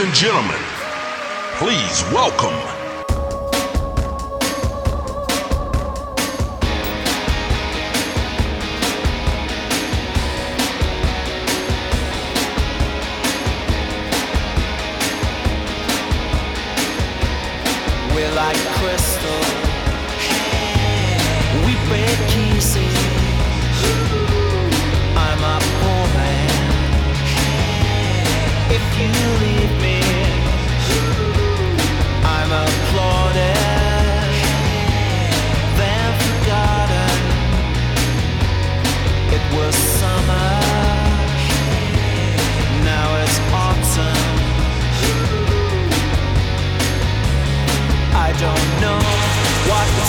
And gentlemen, please welcome. We're like crystal. We break pieces.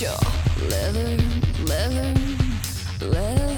your leather, leather, leather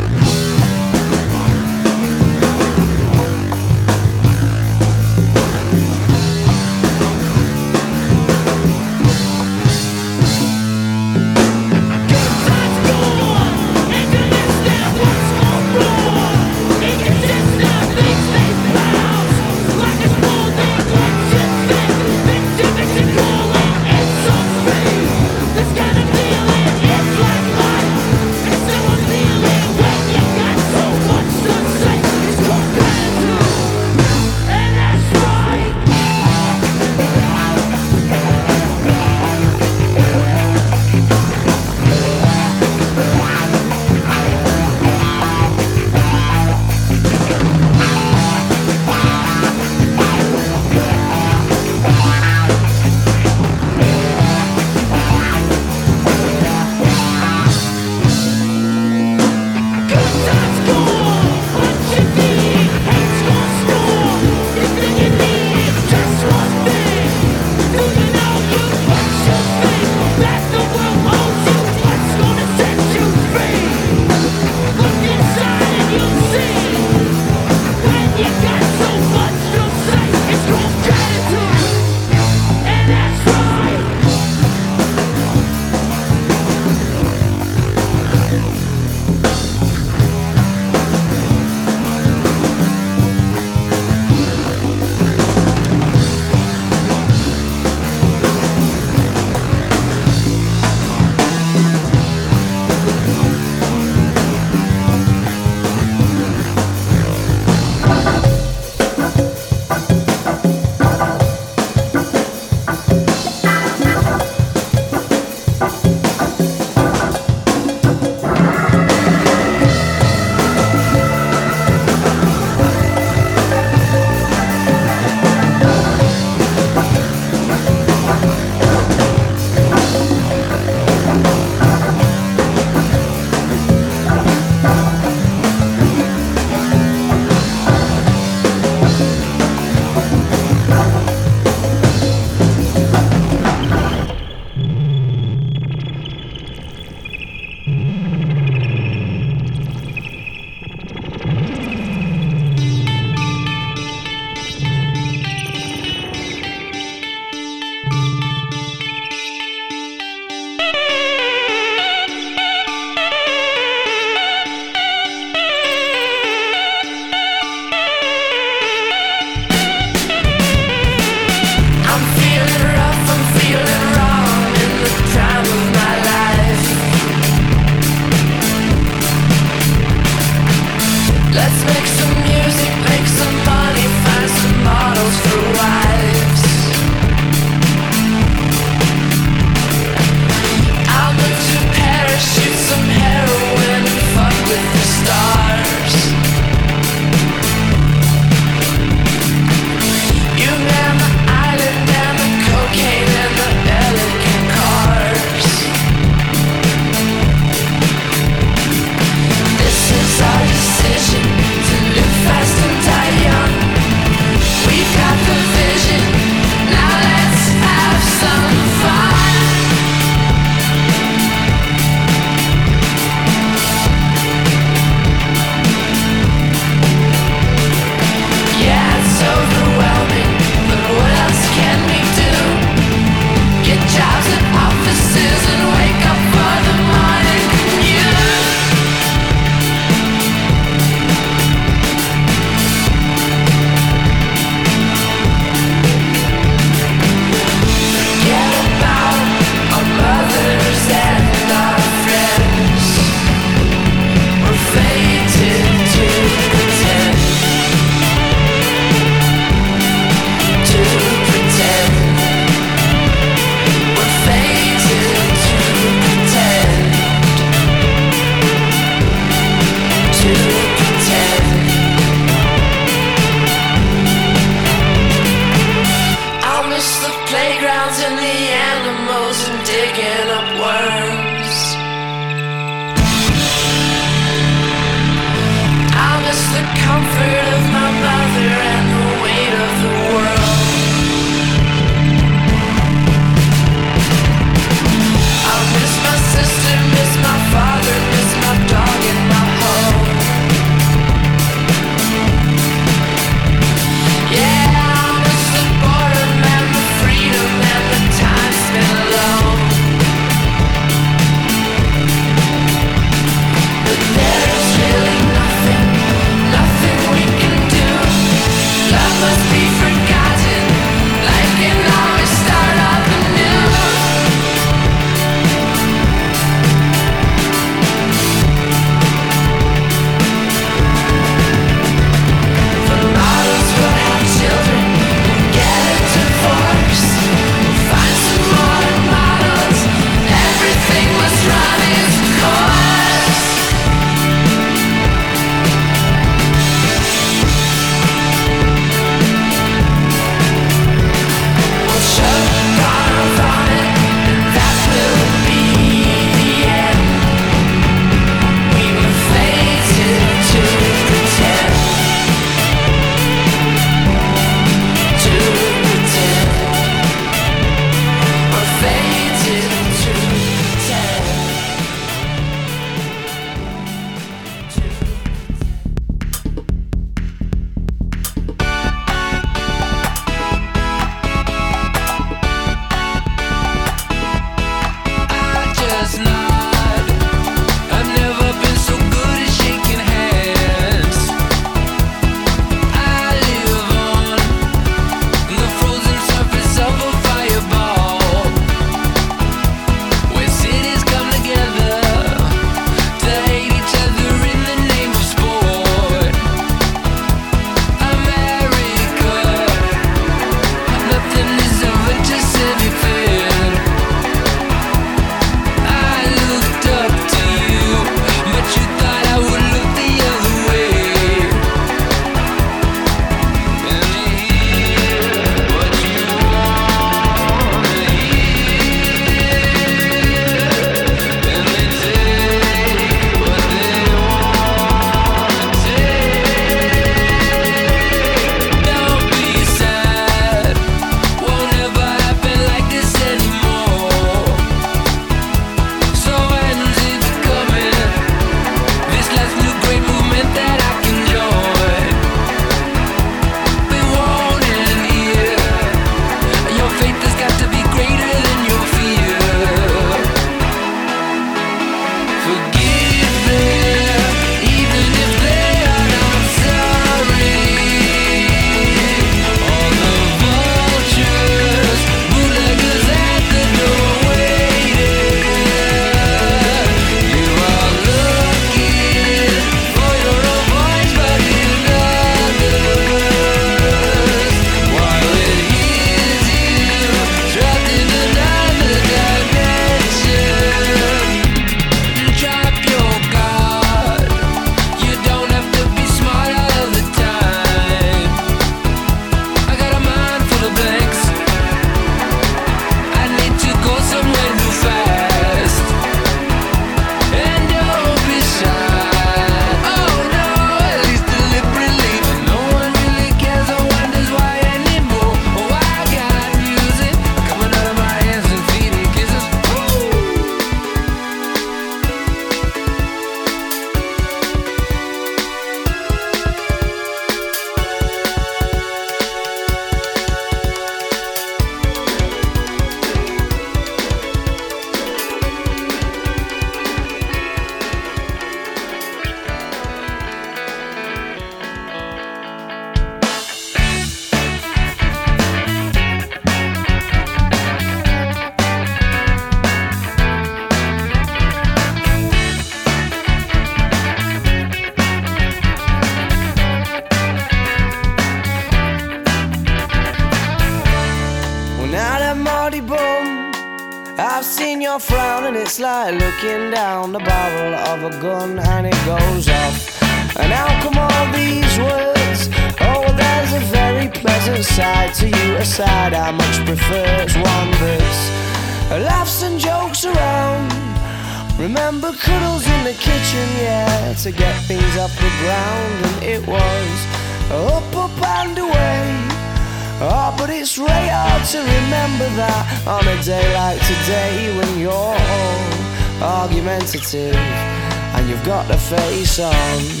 argumentative and you've got a face on.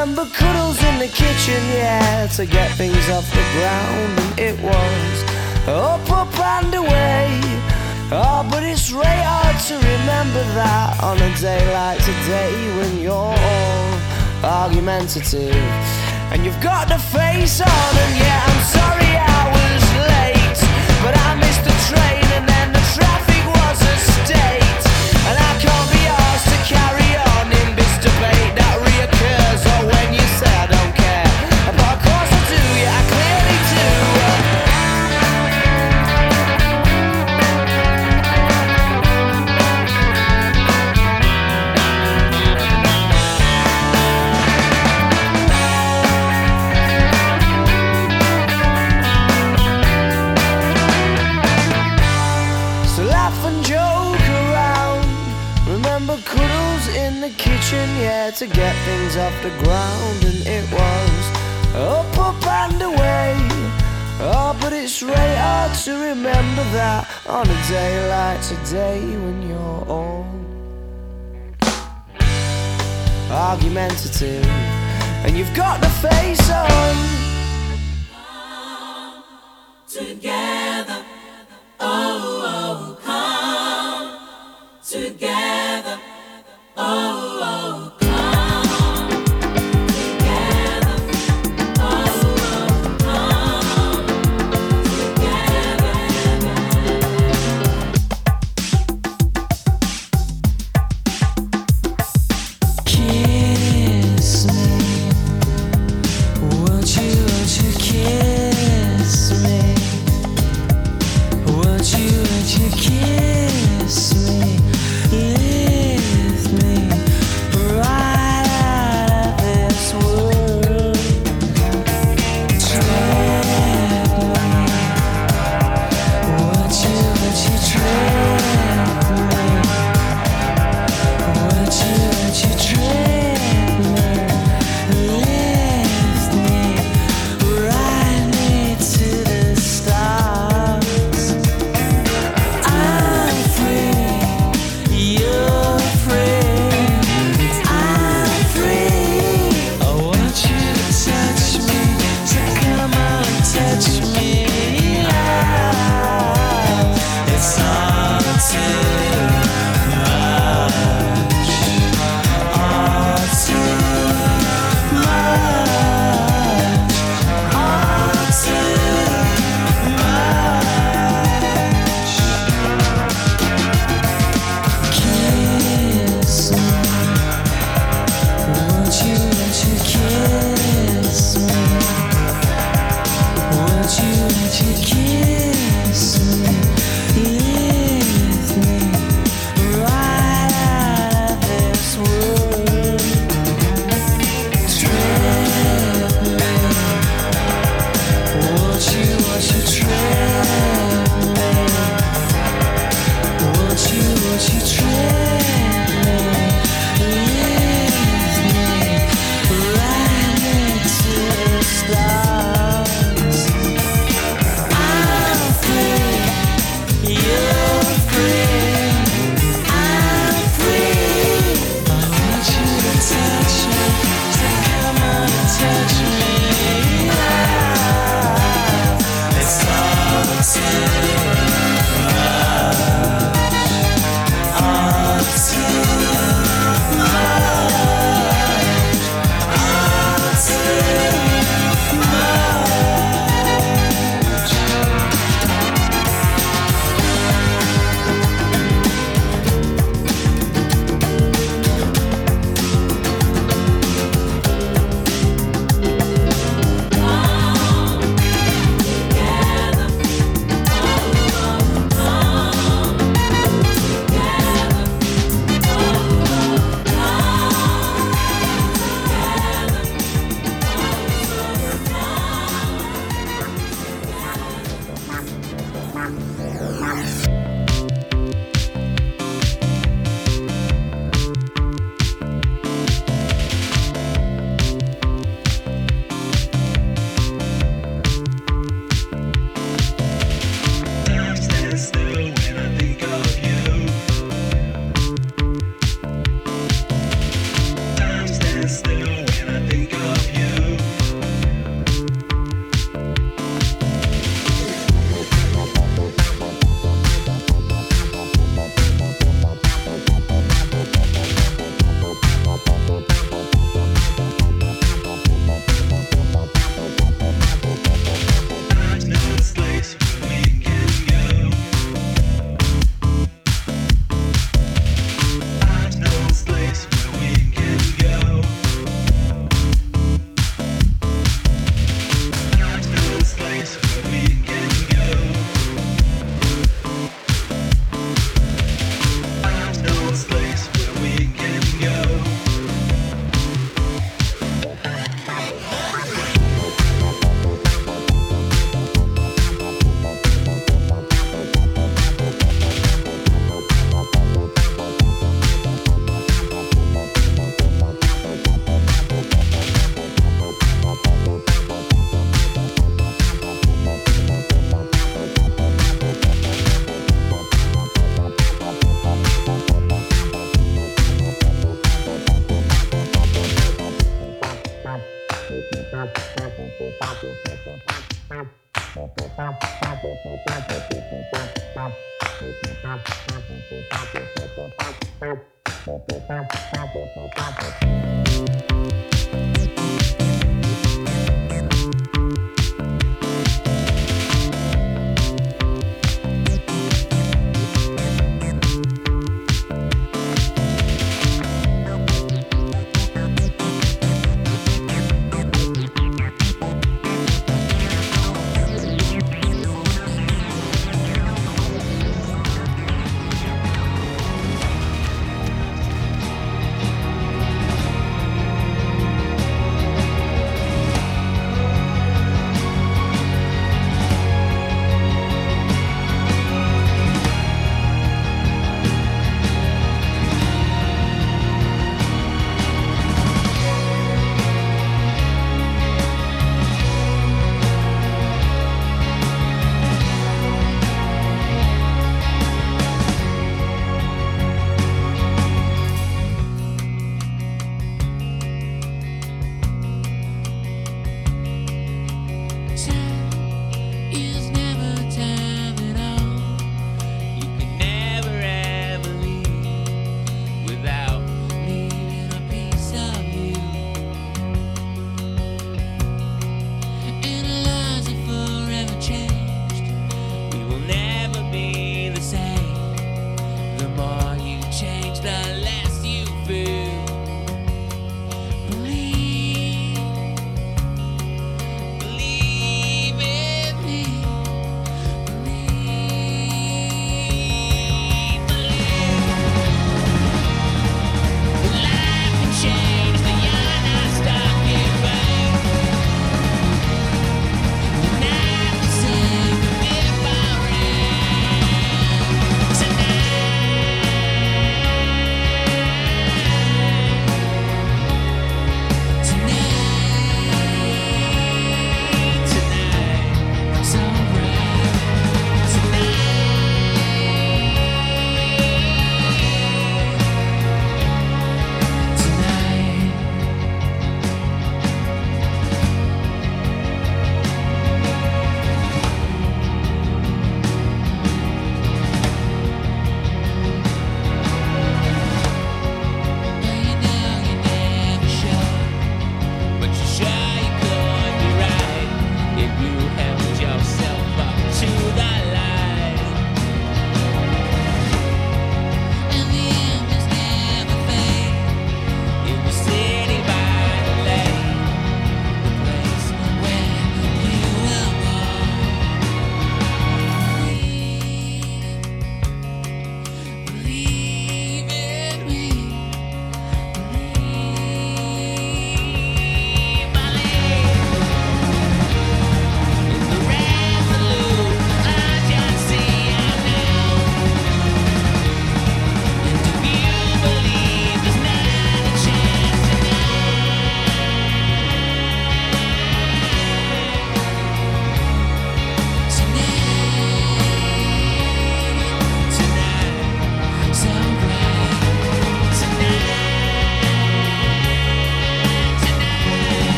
Remember cuddles in the kitchen, yeah, to get things off the ground, and it was up, up and away. Oh, but it's really hard to remember that on a day like today when you're all argumentative and you've got the face on. And yeah, I'm sorry I was late, but I missed the train and then the traffic was a state. To get things off the ground, and it was up, up and away. Oh, but it's really hard to remember that on a day like today when you're all argumentative and you've got the face on. together. Oh, oh, come together. Oh,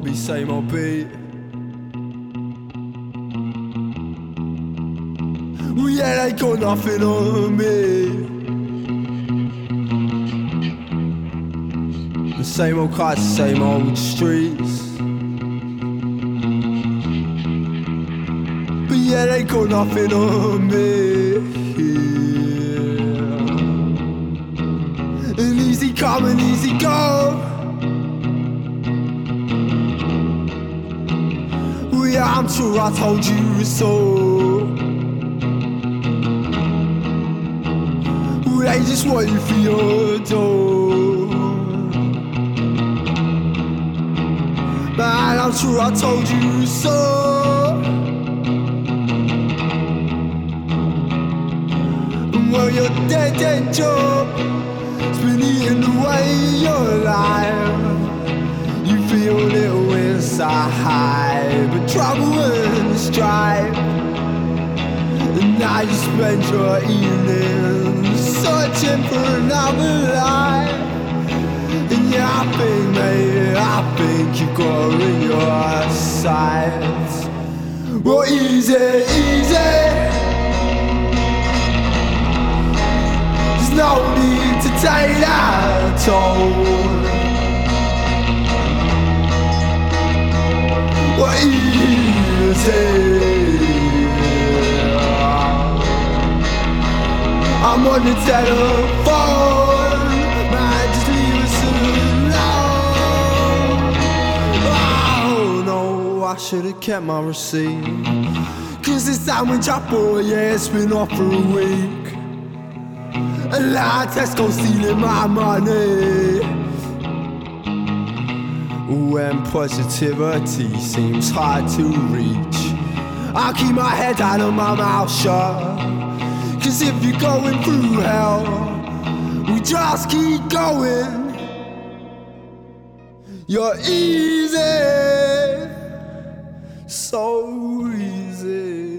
Bobby, same old beat. Well, yeah, they got nothing on me. The same old cars, same old streets. But yeah, they got nothing on me. And easy come and easy go. I'm sure I told you so. They just waiting for your door. Man, I'm sure I told you so. Well, your dead, dead job has been eating away your life. You feel a little inside, but trouble and strife. And now you spend your evenings searching for another life. And yeah, I think, mate, I think you got her in your sights. Well, easy, easy. There's no need to take that toll. I'm on the telephone. Man, just leave alone. Oh no, I should have kept my receipt. Cause this sandwich I bought, yeah, it's been off for a week. And now Tesco stealing my money. When positivity seems hard to reach, I keep my head down and my mouth shut. Cause if you're going through hell, we just keep going. You're easy, so easy.